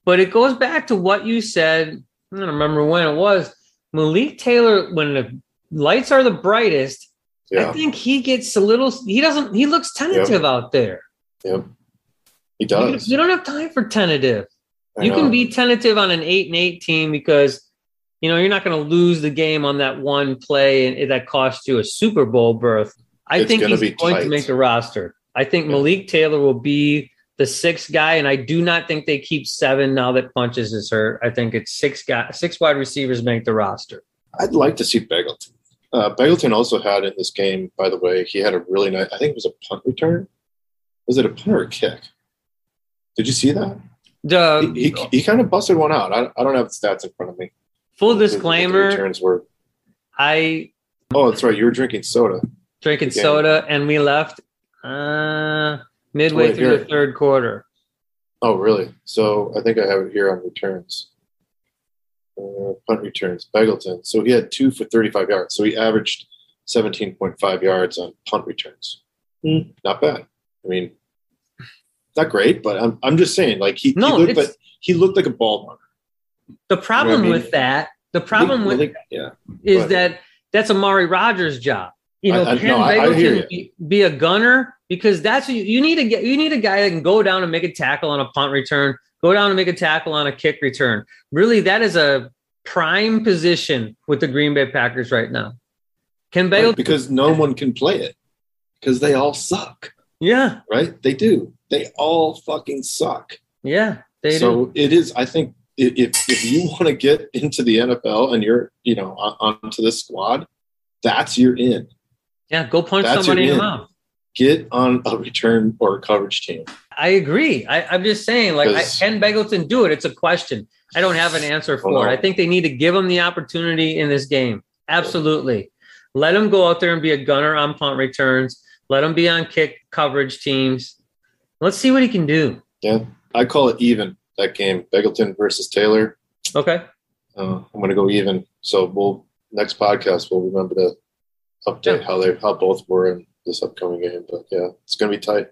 But it goes back to what you said. I don't remember when it was. Malik Taylor, when the lights are the brightest, I think he gets a little. He doesn't. He looks tentative out there. yep. He You, does. you don't have time for tentative. I You know. can be tentative on an eight and eight team because you know you're not going to lose the game on that one play and that cost you a Super Bowl berth. I It's think he's going to make the roster. I think Yeah. Malik Taylor will be the sixth guy, and I do not think they keep seven now that Funchess is hurt. I think it's six guy, six wide receivers make the roster. I'd like to see Begelton. Uh, also had in this game, by the way, he had a really nice. I think it was a punt return. Was it a punt or a kick? Did you see that? The he, he, he kind of busted one out. I, I don't have the stats in front of me. full disclaimer: returns were. I Oh, that's right. You were drinking soda. drinking soda, and we left uh, midway through the third quarter. Oh, really? So I think I have it here on returns. Uh, punt returns. Begelton. So he had two for 35 yards. So he averaged 17.5 yards on punt returns. Hmm. Not bad. I mean, not great, but I'm, I'm just saying, like he, No, he looked like he looked like a ball runner. The problem mean? with that, the problem I with think- yeah. is But- that that's Amari Rodgers' job. You know, I- I- can no, I- I you. be, be a gunner because that's you, you need to get. You need a guy that can go down and make a tackle on a punt return, go down and make a tackle on a kick return. Really, that is a prime position with the Green Bay Packers right now. Can Right, because no one can play it because they all suck, yeah, right? They do. They all fucking suck. yeah, they do. so it is. I think if if you want to get into the NFL and you're you know on, onto this squad, that's your in. Yeah, go punch That's somebody in the mouth. Get on a return or a coverage team. I agree. I, I'm just saying, like, I, can Begelton do it? It's a question. I don't have an answer for no. it. I think they need to give him the opportunity in this game. Absolutely. Let him go out there and be a gunner on punt returns. Let him be on kick coverage teams. Let's see what he can do. Yeah, I call it even that game. Begelton versus Taylor. Okay. Uh, I'm going to go even. So we'll next podcast we'll remember to update Yeah. how they how both were in this upcoming game. But yeah, it's going to be tight.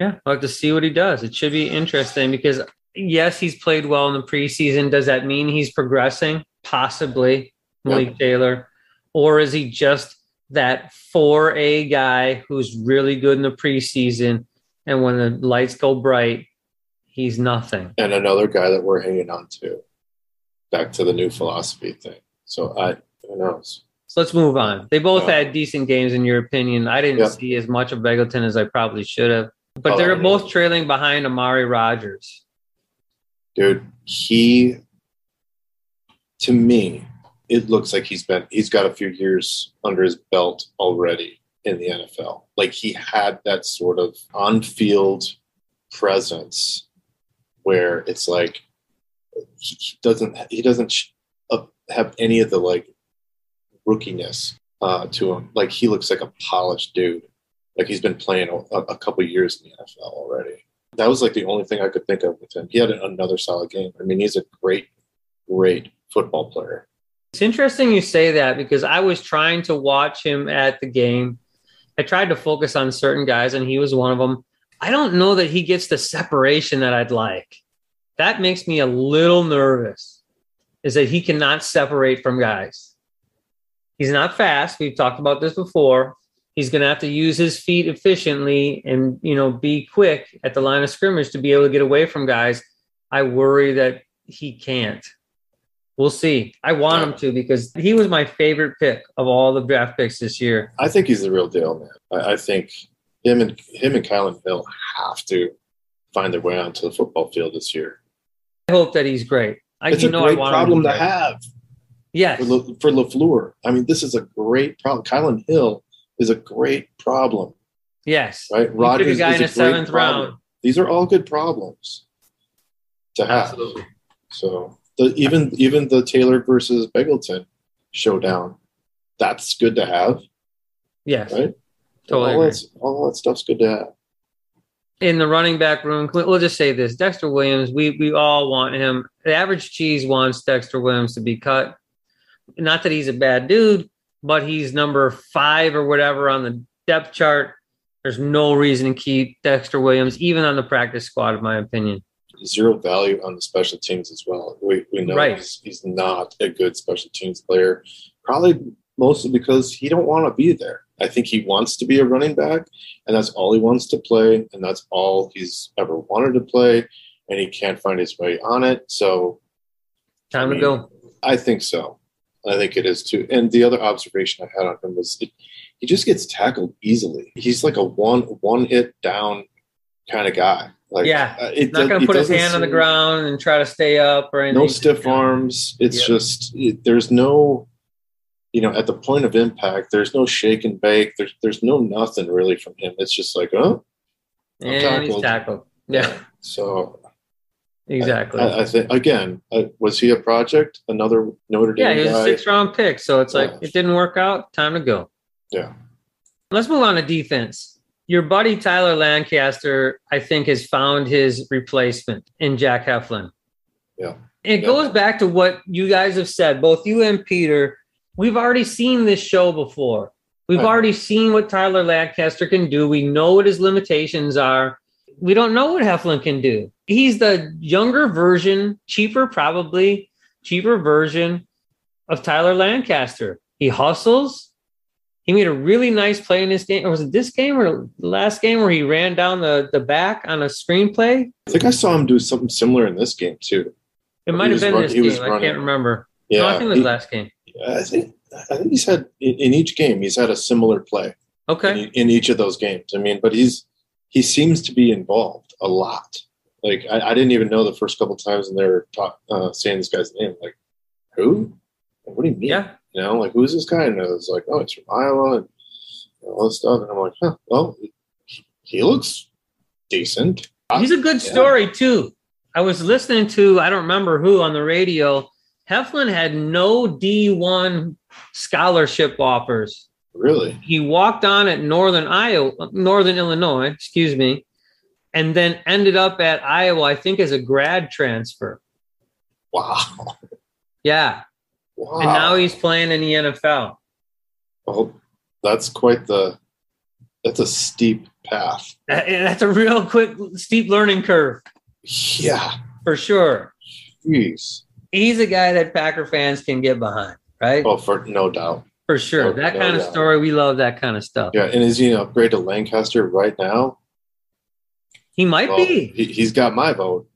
Yeah, we'll have to see what he does. It should be interesting because yes, he's played well in the preseason. Does that mean he's progressing? Possibly, Malik Taylor, or is he just that four A guy who's really good in the preseason, and when the lights go bright, he's nothing. and another guy that we're hanging on to. Back to the new philosophy thing. So I who knows? So let's move on. They both Yeah. had decent games, in your opinion. I didn't see as much of Begelton as I probably should have, but Oh, they're both trailing behind Amari Rodgers. Dude, he to me, it looks like he's been he's got a few years under his belt already in the NFL. Like he had that sort of on-field presence where it's like he doesn't he doesn't have any of the like rookiness uh, to him. Like he looks like a polished dude. Like he's been playing a, a couple years in the NFL already. That was like the only thing I could think of with him. He had another solid game. I mean, he's a great, great football player. It's interesting you say that because I was trying to watch him at the game. I tried to focus on certain guys, and he was one of them. I don't know that he gets the separation that I'd like. That makes me a little nervous. Is that he cannot separate from guys. He's not fast. We've talked about this before. He's going to have to use his feet efficiently and you know be quick at the line of scrimmage to be able to get away from guys. I worry that he can't. We'll see. I want him to because he was my favorite pick of all the draft picks this year. I think he's the real deal, man. I, I think him and him and Kylin Hill have to find their way onto the football field this year. I hope that he's great. I It's you a know I great want problem to great. have Yes. for, Le, for Lafleur. I mean, this is a great problem. Kylin Hill is a great problem, Yes. right? You took a guy is in the great seventh problem. round. These are all good problems. to have. Absolutely. So the, even even the Taylor versus Begelton showdown, that's good to have, Yes. right? Totally all, agree. that's, all that stuff's good to have. in the running back room, we'll just say this: Dexter Williams. We we all want him. The average cheese wants Dexter Williams to be cut. Not that he's a bad dude, but he's number five or whatever on the depth chart. There's no reason to keep Dexter Williams, even on the practice squad, in my opinion. Zero value on the special teams as well. We we know Right. he's, he's not a good special teams player. Probably mostly because he don't want to be there. I think he wants to be a running back, and that's all he wants to play, and that's all he's ever wanted to play, and he can't find his way on it. So Time I to go. I think so. I think it is too. And the other observation I had on him was it, he just gets tackled easily. He's like a one one hit down kind of guy. Like Yeah. uh, it Not going to put his hand on the ground and try to stay up or anything. No stiff arms. It's Yeah. just it, there's no, you know, at the point of impact, there's no shake and bake. There's there's no nothing really from him. It's just like oh, I'm And he's tackled. tackled. Yeah, so exactly. I, I think again, uh, was he a project? Another Notre Dame yeah, he was a guy? six round pick. So it's like, it didn't work out. Time to go. Yeah. Let's move on to defense. Your buddy Tyler Lancaster, I think, has found his replacement in Jack Heflin. Yeah. It Yeah. goes back to what you guys have said, both you and Peter. We've already seen this show before. We've Right. already seen what Tyler Lancaster can do. We know what his limitations are. We don't know what Heflin can do. He's the younger version, cheaper, probably cheaper version of Tyler Lancaster. He hustles. He made a really nice play in this game. Or was it this game or the last game where he ran down the, the back on a screenplay? I think I saw him do something similar in this game too. It might have been run- this game. I can't remember. Yeah, no, I think it was he- last game. I think I think he's had in, in each game he's had a similar play Okay. in, in each of those games. I mean, but he's he seems to be involved a lot. Like I, I didn't even know the first couple times when they were talk, uh, saying this guy's name. Like who? What do you mean? Yeah. You know, like who's this guy? And it was like, oh, it's from Iowa and all this stuff. And I'm like, huh, well, he, looks decent. He's a good Yeah. story too. I was listening to I don't remember who on the radio. Heflin had no D1 scholarship offers. Really? He walked on at Northern Iowa, Northern Illinois, excuse me, and then ended up at Iowa, I think, as a grad transfer. Wow. Yeah, Wow. and now he's playing in the NFL. Well, oh, that's quite the that's a steep path. That- eh, That's a real quick, steep learning curve Yeah. for sure. Jeez. He's a guy that Packer fans can get behind, right? Oh, for no doubt. For sure. no- that kind of story, we love that kind of stuff. Yeah, and is he an upgrade to Lancaster right now? He might Well, be. he, he's got my vote.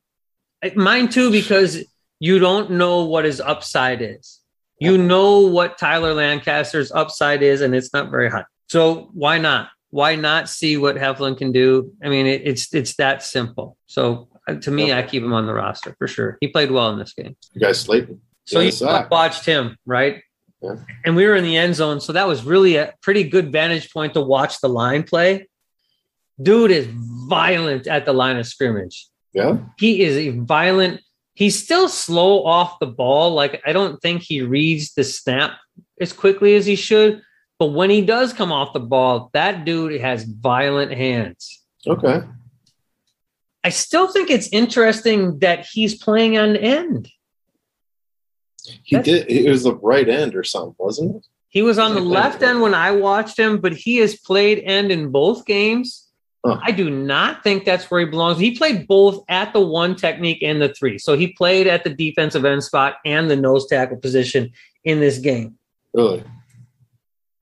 Mine too, because you don't know what his upside is. You know what Tyler Lancaster's upside is, and it's not very high. So why not? Why not see what Heflin can do? I mean, it, it's it's that simple. So uh, to me, I keep him on the roster for sure. He played well in this game. You guys Slaton. So you watched him, right? Yeah. And we were in the end zone, so that was really a pretty good vantage point to watch the line play. Dude is violent at the line of scrimmage. Yeah. He is a violent. He's still slow off the ball. Like I don't think he reads the snap as quickly as he should. But when he does come off the ball, that dude has violent hands. Okay. I still think it's interesting that he's playing on end. He That's- did. It was the right end or something, wasn't it? He was on He the left end when I watched him, but he has played end in both games. Huh. I do not think that's where he belongs. He played both at the one technique and the three. So he played at the defensive end spot and the nose tackle position in this game. Really?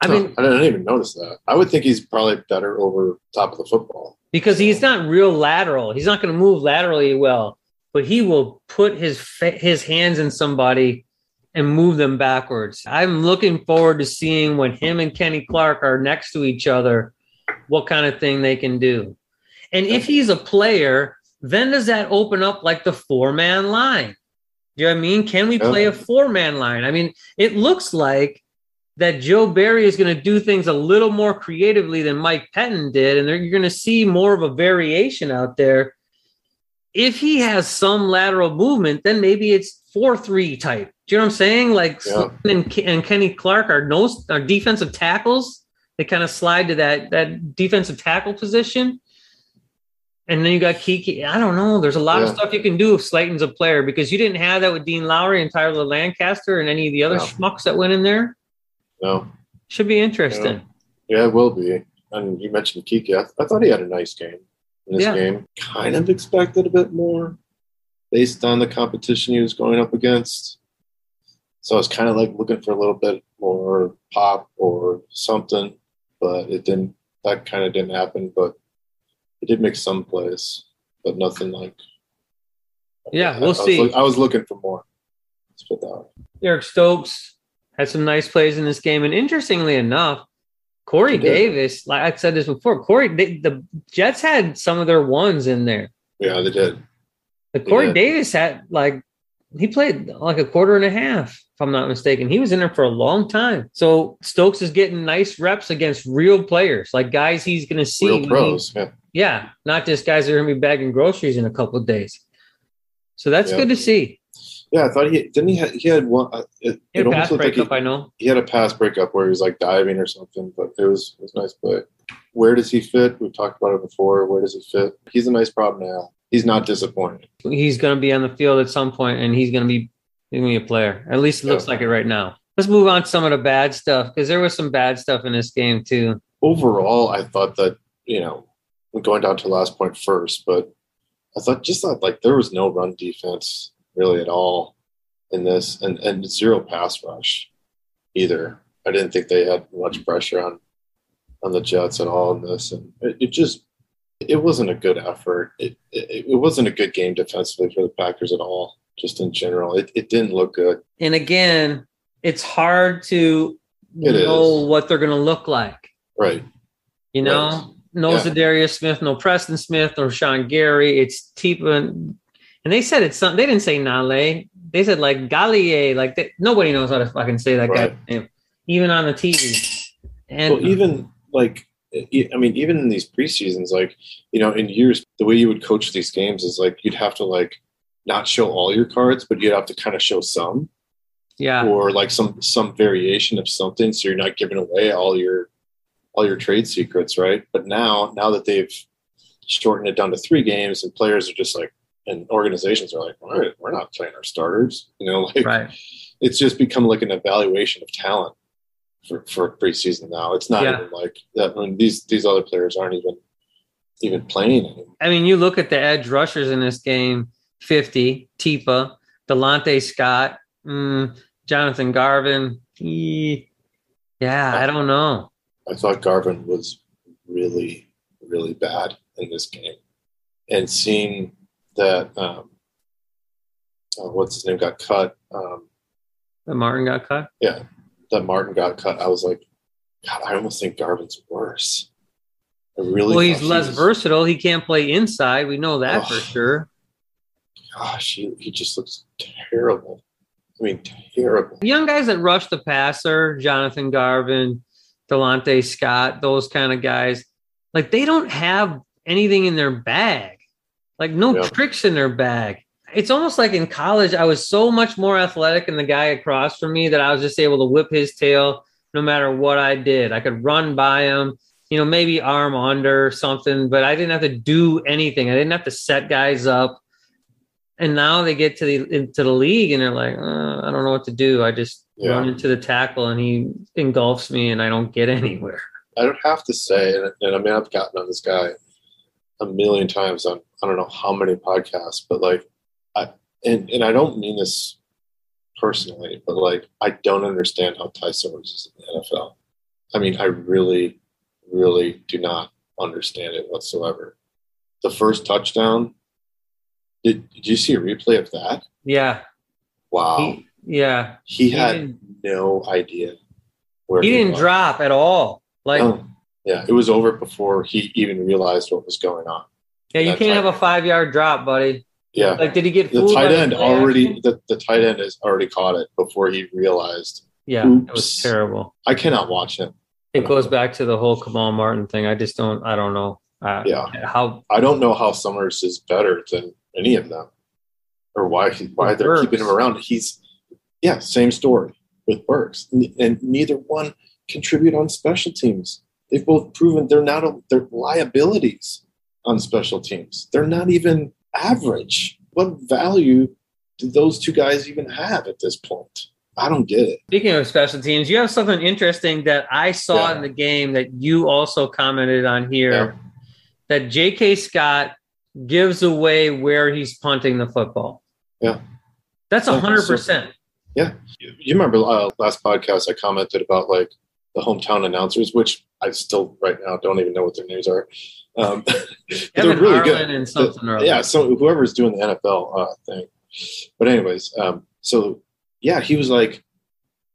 I Huh, mean, I didn't even notice that. I would think he's probably better over top of the football. because he's not real lateral. He's not going to move laterally well, but he will put his fa- his hands in somebody and move them backwards. I'm looking forward to seeing when him and Kenny Clark are next to each other, what kind of thing they can do. And if he's a player, then does that open up like the four man line? Do you know what I mean? Can we play a four man line? I mean, it looks like that Joe Barry is going to do things a little more creatively than Mike Pettine did, and you're going to see more of a variation out there. if he has some lateral movement, then maybe it's four three type. Do you know what I'm saying? Like Yeah. and, and Kenny Clark are nose are defensive tackles. They kind of slide to that that defensive tackle position. And then you got Kiki. I don't know. There's a lot of stuff you can do if Slaton's a player because you didn't have that with Dean Lowry and Tyler Lancaster and any of the other No. schmucks that went in there. No, Should be interesting. yeah, it will be. And you mentioned Kiki. I, I thought he had a nice game in this Yeah. game. Kind of expected a bit more based on the competition he was going up against. So I was kind of like looking for a little bit more pop or something, but it didn't. That kind of didn't happen. But it did make some plays, but nothing like. Yeah, we'll I was see. look- I was looking for more. Let's put that. Eric Stokes had some nice plays in this game, and interestingly enough, Corey Davis, like I said this before, Corey they, the Jets had some of their ones in there. Yeah, they did. But Corey. Davis had like he played like a quarter and a half, if I'm not mistaken. He was in there for a long time. So Stokes is getting nice reps against real players, like guys he's going to see. Real when he- Yeah. yeah, not just guys that are going to be bagging groceries in a couple of days. So that's Yeah. good to see. Yeah, I thought he didn't. He had, he had one. uh, It, He it had pass almost looked like breakup, he, I know. he had a pass breakup where he was like diving or something, but it was it was nice play. Where does he fit? We've talked about it before. Where does he fit? He's a nice problem now. He's not disappointed. he's going to be on the field at some point and he's going to be going to be a player. At least it looks Yeah. like it right now. Let's move on to some of the bad stuff because there was some bad stuff in this game too. Overall, I thought that you know, going down to last point first, but I thought just thought like there was no run defense really at all in this, and and zero pass rush either. I didn't think they had much pressure on on the Jets at all in this, and it, it just it wasn't a good effort. It, it it wasn't a good game defensively for the Packers at all. Just in general, it, it didn't look good. And again, it's hard to It know is. what they're going to look like. Right? You know, Right. no Yeah. Za'Darius Smith, no Preston Smith, or Sean Gary. It's Tipa, and they said it's something. They didn't say Nale. They said like Gallier. Like they, nobody knows how to fucking say that Right. guy's name, even on the TV. And well, even like I mean, even in these preseasons, like you know, in years, the way you would coach these games is like you'd have to like not show all your cards, but you'd have to kind of show some, yeah, or like some some variation of something, so you're not giving away all your all your trade secrets, right? But now, now that they've shortened it down to three games, and players are just like, and organizations are like, all right, we're not playing our starters, you know, like right. it's just become like an evaluation of talent for, for preseason now. It's not Yeah. even like that. I mean, these these other players aren't even even playing anymore. I mean, you look at the edge rushers in this game 50, Tipa, Delontae Scott, mm, Jonathan Garvin. eh, yeah, I don't know. I thought Garvin was really really bad in this game, and seeing that um, uh, what's his name got cut. Um, That Martin got cut. yeah, that Martin got cut. I was like, God, I almost think Garvin's worse. I really. Well, he's he less was- versatile. He can't play inside. We know that for sure. Gosh, he, he just looks terrible. I mean, terrible. Young guys that rush the passer, Jonathan Garvin, Delontae Scott, those kind of guys, like they don't have anything in their bag, like no Yeah. tricks in their bag. It's almost like in college, I was so much more athletic than the guy across from me that I was just able to whip his tail no matter what I did. I could run by him, you know, maybe arm under or something, but I didn't have to do anything. I didn't have to set guys up. And now they get to the into the league and they're like, uh, I don't know what to do. I just Yeah. run into the tackle and he engulfs me and I don't get anywhere. I don't have to say, and, and I mean, I've gotten on this guy a million times on I don't know how many podcasts, but like, and and I don't mean this personally, but like, I don't understand how Ty Summers is in the NFL. I mean, I really, really do not understand it whatsoever. The first touchdown, did, did you see a replay of that? Yeah. Wow, He, yeah. he, he had no idea where He didn't was. drop at all. Like, No. Yeah, it was over before he even realized what was going on. yeah, you can't like- have a five yard drop, buddy. Yeah, Like, did he get the tight end already the, the tight end has already caught it before he realized. Yeah, it was terrible. I cannot watch him. It goes back to the whole Kamal Martin thing. I just don't. I don't know. Uh, Yeah. How I don't know how Summers is better than any of them, or why he, why they're Burks. keeping him around. He's yeah, same story with Burks, N- and neither one contribute on special teams. They've both proven they're not a, they're liabilities on special teams. They're not even average. What value do those two guys even have at this point? I don't get it. Speaking of special teams, you have something interesting that I saw Yeah. in the game that you also commented on here. Yeah. That J.K. Scott gives away where he's punting the football. Yeah. That's a hundred so- percent. You, you remember uh, last podcast I commented about like the hometown announcers, which I still right now don't even know what their names are. Um, but they're really Harlan good. and something other. yeah, so whoever's doing the NFL uh, thing. But anyways, um, so yeah, he was like,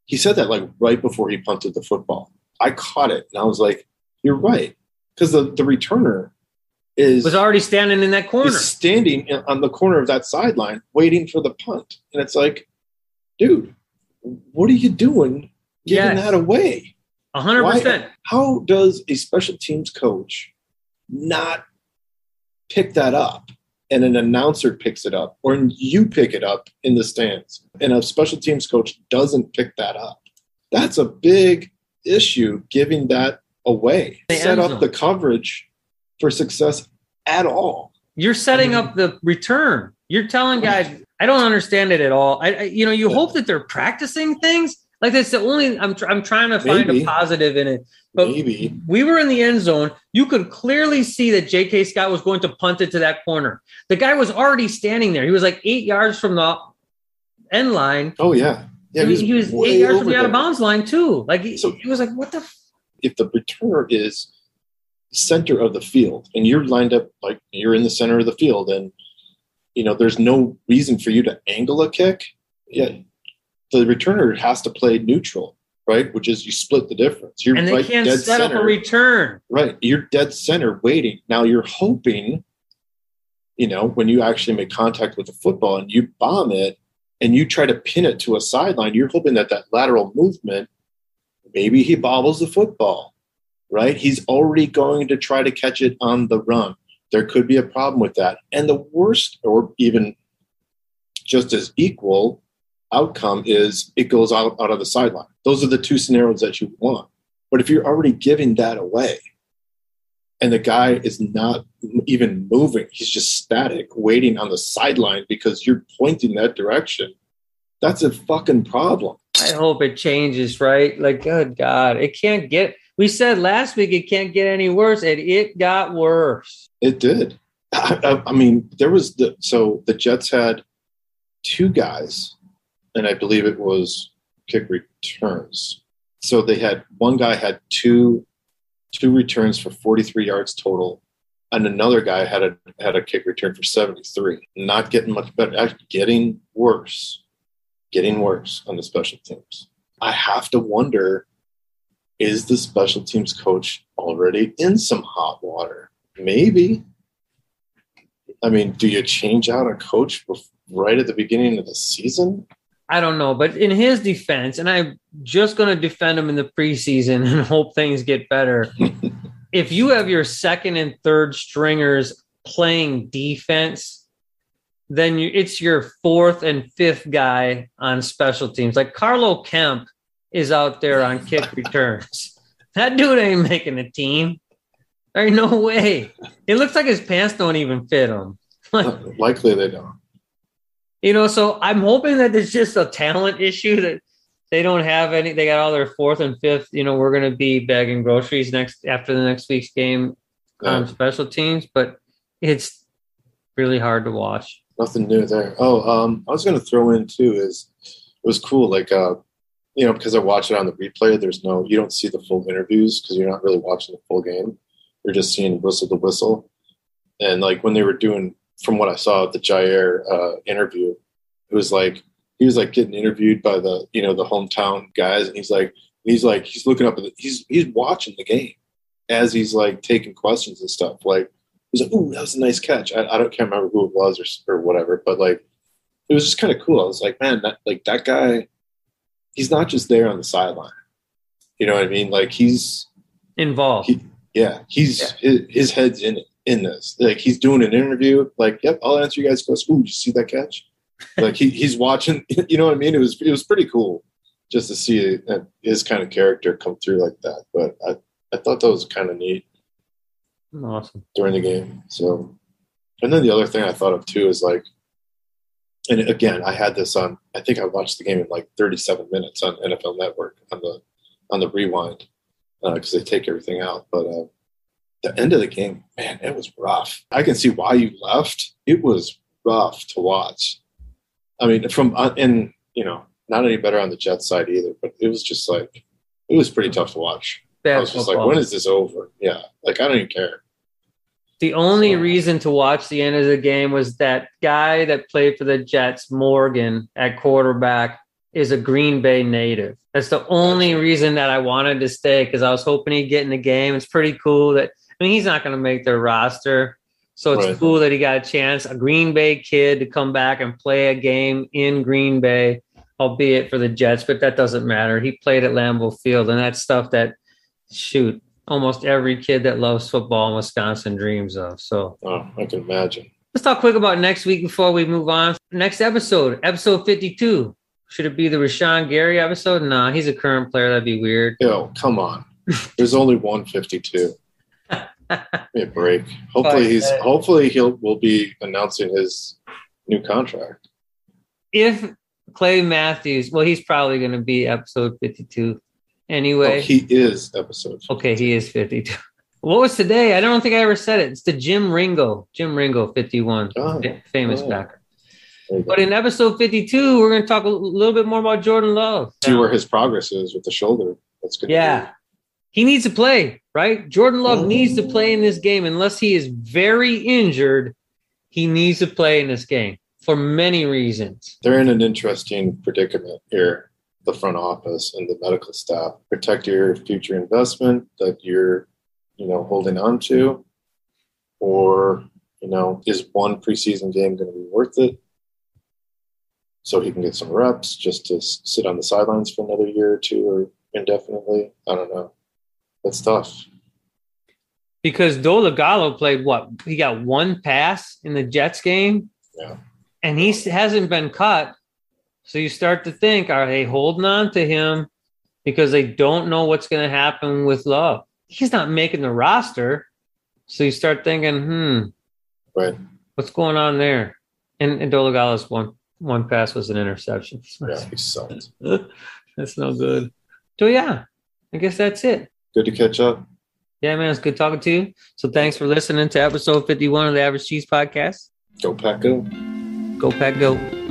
he said that like right before he punted the football. I caught it and I was like, you're right, because the the returner is was already standing in that corner. standing in- on the corner of that sideline waiting for the punt, and it's like, dude, what are you doing giving Yes. that away? Hundred percent. How does a special teams coach not pick that up and an announcer picks it up or you pick it up in the stands and a special teams coach doesn't pick that up? That's a big issue giving that away. The Set up zone. the coverage for success at all. You're setting I mean- up the return. You're telling guys, I don't understand it at all. I, I you know, you Yeah. hope that they're practicing things. Like that's the only I'm tr- I'm trying to find Maybe. a positive in it. But Maybe. we were in the end zone. You could clearly see that J.K. Scott was going to punt it to that corner. The guy was already standing there. He was like eight yards from the end line. Oh yeah. Yeah, he was, he was eight yards from the out of bounds line too. Like he, So- he was like, "What the?" F-? if the returner is center of the field and you're lined up like you're in the center of the field and you know there's no reason for you to angle a kick yeah the returner has to play neutral right? Which is you split the difference. You're And they right can't dead set center up a return. right you're dead center waiting. Now you're hoping you know when you actually make contact with the football and you bomb it and you try to pin it to a sideline you're hoping that that lateral movement maybe he bobbles the football right? He's already going to try to catch it on the run. There could be a problem with that. And the worst or even just as equal outcome is it goes out, out of the sideline those are the two scenarios that you want but if you're already giving that away and the guy is not even moving, he's just static, waiting on the sideline because you're pointing that direction, that's a fucking problem. I hope it changes, right? Like, good God, it can't get. We said last week it can't get any worse, and it got worse. It did. I, I, I mean, there was the so the Jets had two guys, and I believe it was kick returns. So they had one guy had two two returns for 43 yards total, and another guy had a had a kick return for 73. Not getting much better, actually getting worse, getting worse on the special teams. I have to wonder: Is the special teams coach already in some hot water? Maybe. I mean, do you change out a coach right at the beginning of the season? I don't know, but in his defense, and I'm just going to defend him in the preseason and hope things get better. if you have your second and third stringers playing defense, then you, it's your fourth and fifth guy on special teams. Like Carlo Kemp is out there on kick returns. That dude ain't making a team. There ain't no way. It looks like his pants don't even fit him. Likely they don't. You know, so I'm hoping that it's just a talent issue that they don't have any. They got all their fourth and fifth. You know, we're going to be bagging groceries next after the next week's game on Uh, special teams, but it's really hard to watch. nothing new there. Oh, um, I was going to throw in too is it was cool. Like, uh, you know, because I watch it on the replay. There's no, you don't see the full interviews because you're not really watching the full game. You're just seeing whistle to whistle. And like when they were doing, from what I saw, at the Jaire uh, interview, it was like he was like getting interviewed by the you know the hometown guys, and he's like he's like he's looking up at the, he's he's watching the game as he's like taking questions and stuff. Like he's like, "Ooh, that was a nice catch." I, I don't can't remember who it was or or whatever, but like it was just kind of cool. I was like, man, that like that guy, he's not just there on the sideline. You know what I mean? Like he's Involved. He- yeah, he's Yeah. His, his head's in it. In this. Like he's doing an interview. Like, yep, I'll answer you guys' questions. Ooh, did you see that catch? like he, he's watching. You know what I mean? It was it was pretty cool just to see his kind of character come through like that. But I I thought that was kind of neat. Awesome during the game. So, and then the other thing I thought of too is like, and again, I had this on. I think I watched the game in like 37 minutes on NFL Network on the on the rewind because uh, they take everything out. But uh, the end of the game, man, it was rough. I can see why you left. It was rough to watch. I mean, from uh, and you know, not any better on the Jets side either. But it was just like it was pretty tough to watch. Bad I was just football. like, when is this over? Yeah, like I don't even care. The only so. reason to watch the end of the game was that guy that played for the Jets, Morgan, at quarterback, is a Green Bay native. That's the only reason that I wanted to stay because I was hoping he'd get in the game. It's pretty cool that I mean he's not going to make their roster, so it's right. cool that he got a chance, a Green Bay kid, to come back and play a game in Green Bay, albeit for the Jets, but that doesn't matter. He played at Lambeau Field, and that's stuff that shoot almost every kid that loves football in Wisconsin dreams of. So, oh, I can imagine. Let's talk quick about next week before we move on. Next episode, episode 52. Should it be the Rashan Gary episode? Nah, he's a current player. That'd be weird. Yo, come on. There's only 152. A break. Hopefully he's uh, hopefully he'll will be announcing his new contract. If Clay Matthews, well, he's probably going to be episode 52 anyway. Oh, he is episode. 52. Okay, he is 52. What was today? I don't think I ever said it. It's the Jim Ringo, Jim Ringo, 51, oh, famous oh. backer. But in episode 52, we're going to talk a little bit more about Jordan Love. See where his progress is with the shoulder. That's good. Yeah. He needs to play, right? Jordan Love mm-hmm. needs to play in this game unless he is very injured. He needs to play in this game for many reasons. They're in an interesting predicament here the front office and the medical staff. Protect your future investment that you're, you know, holding on to, or you know, is one preseason game going to be worth it? So he can get some reps just to sit on the sidelines for another year or two or indefinitely. I don't know. That's tough. Because Dolegala played what? He got one pass in the Jets game. Yeah. And he hasn't been cut so you start to think, are they holding on to him because they don't know what's going to happen with Love? He's not making the roster. So you start thinking, hmm, right. what's going on there? And, and Dolegala's one one pass was an interception. Yeah, he sucked. that's no good. So yeah, I guess that's it. Good to catch up. Yeah, man, it's good talking to you. So thanks for listening to episode 51 of the Average Cheese Podcast. Go Pack Go. Go Pack Go.